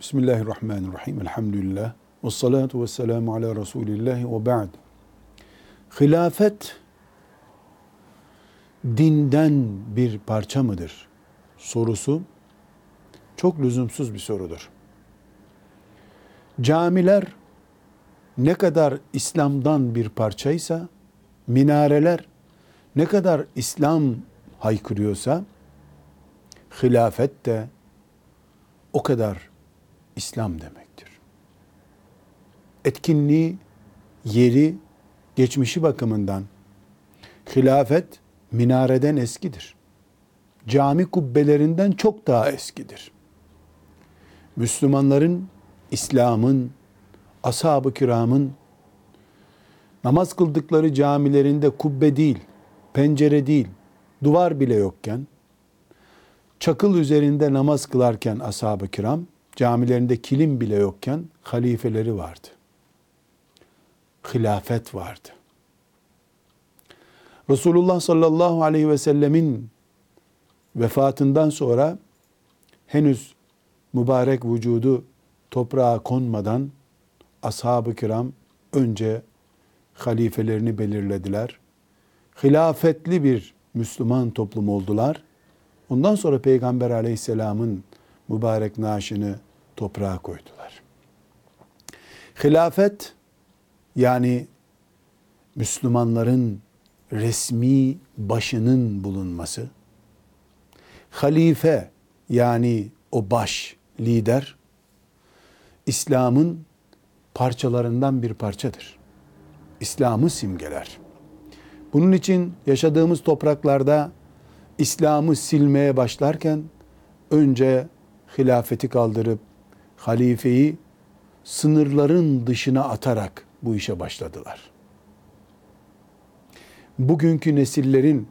Bismillahirrahmanirrahim. Elhamdülillah. Ve salatu ve selamu ala Resulillahi ve ba'd. Hilafet dinden bir parça mıdır? Sorusu çok lüzumsuz bir sorudur. Camiler ne kadar İslam'dan bir parçaysa, minareler ne kadar İslam haykırıyorsa, hilafet de o kadar İslam demektir. Etkinliği, yeri, geçmişi bakımından hilafet minareden eskidir. Cami kubbelerinden çok daha eskidir. Müslümanların, İslam'ın, ashab-ı kiramın namaz kıldıkları camilerinde kubbe değil, pencere değil, duvar bile yokken, çakıl üzerinde namaz kılarken ashab-ı kiram, camilerinde kilim bile yokken halifeleri vardı. Hilafet vardı. Resulullah sallallahu aleyhi ve sellemin vefatından sonra henüz mübarek vücudu toprağa konmadan ashab-ı kiram önce halifelerini belirlediler. Hilafetli bir Müslüman toplum oldular. Ondan sonra Peygamber aleyhisselamın mübarek naaşını toprağa koydular. Hilafet yani Müslümanların resmi başının bulunması, halife yani o baş, lider, İslam'ın parçalarından bir parçadır. İslam'ı simgeler. Bunun için yaşadığımız topraklarda İslam'ı silmeye başlarken önce hilafeti kaldırıp halifeyi sınırların dışına atarak bu işe başladılar. Bugünkü nesillerin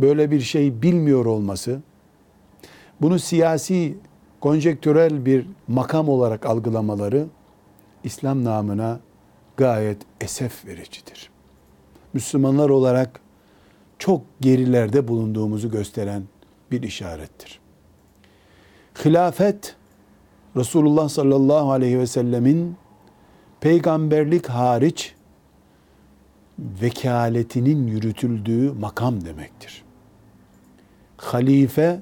böyle bir şey bilmiyor olması, bunu siyasi, konjektürel bir makam olarak algılamaları İslam namına gayet esef vericidir. Müslümanlar olarak çok gerilerde bulunduğumuzu gösteren bir işarettir. Hilafet Resulullah sallallahu aleyhi ve sellemin peygamberlik hariç vekaletinin yürütüldüğü makam demektir. Halife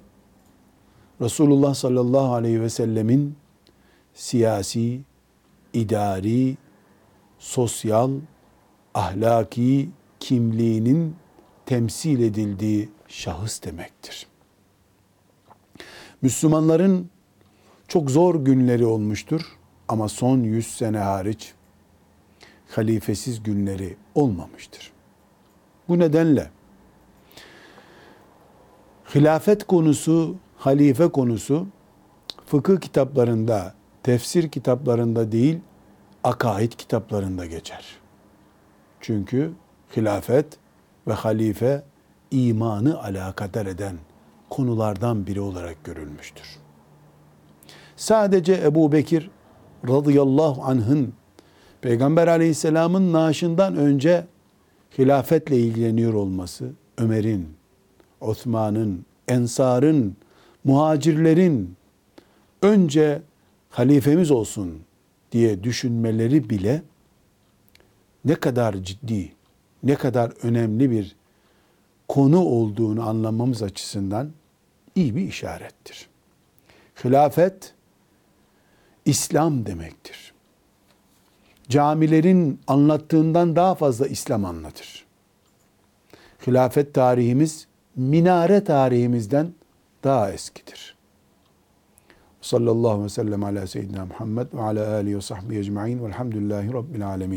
Resulullah sallallahu aleyhi ve sellemin siyasi, idari, sosyal, ahlaki kimliğinin temsil edildiği şahıs demektir. Müslümanların çok zor günleri olmuştur ama son yüz sene hariç halifesiz günleri olmamıştır. Bu nedenle hilafet konusu, halife konusu fıkıh kitaplarında, tefsir kitaplarında değil, akaid kitaplarında geçer. Çünkü hilafet ve halife imanı alakadar eden konulardan biri olarak görülmüştür. Sadece Ebu Bekir radıyallahu anh'ın Peygamber aleyhisselamın naaşından önce hilafetle ilgileniyor olması, Ömer'in, Osman'ın, Ensar'ın, muhacirlerin önce halifemiz olsun diye düşünmeleri bile ne kadar ciddi, ne kadar önemli bir konu olduğunu anlamamız açısından iyi bir işarettir. Hilafet İslam demektir. Camilerin anlattığından daha fazla İslam anlatır. Hilafet tarihimiz minare tarihimizden daha eskidir. Sallallahu aleyhi ve sellem ala seyyidina Muhammed ve ala alihi ve sahbihi ecma'in velhamdülillahi rabbil alemin.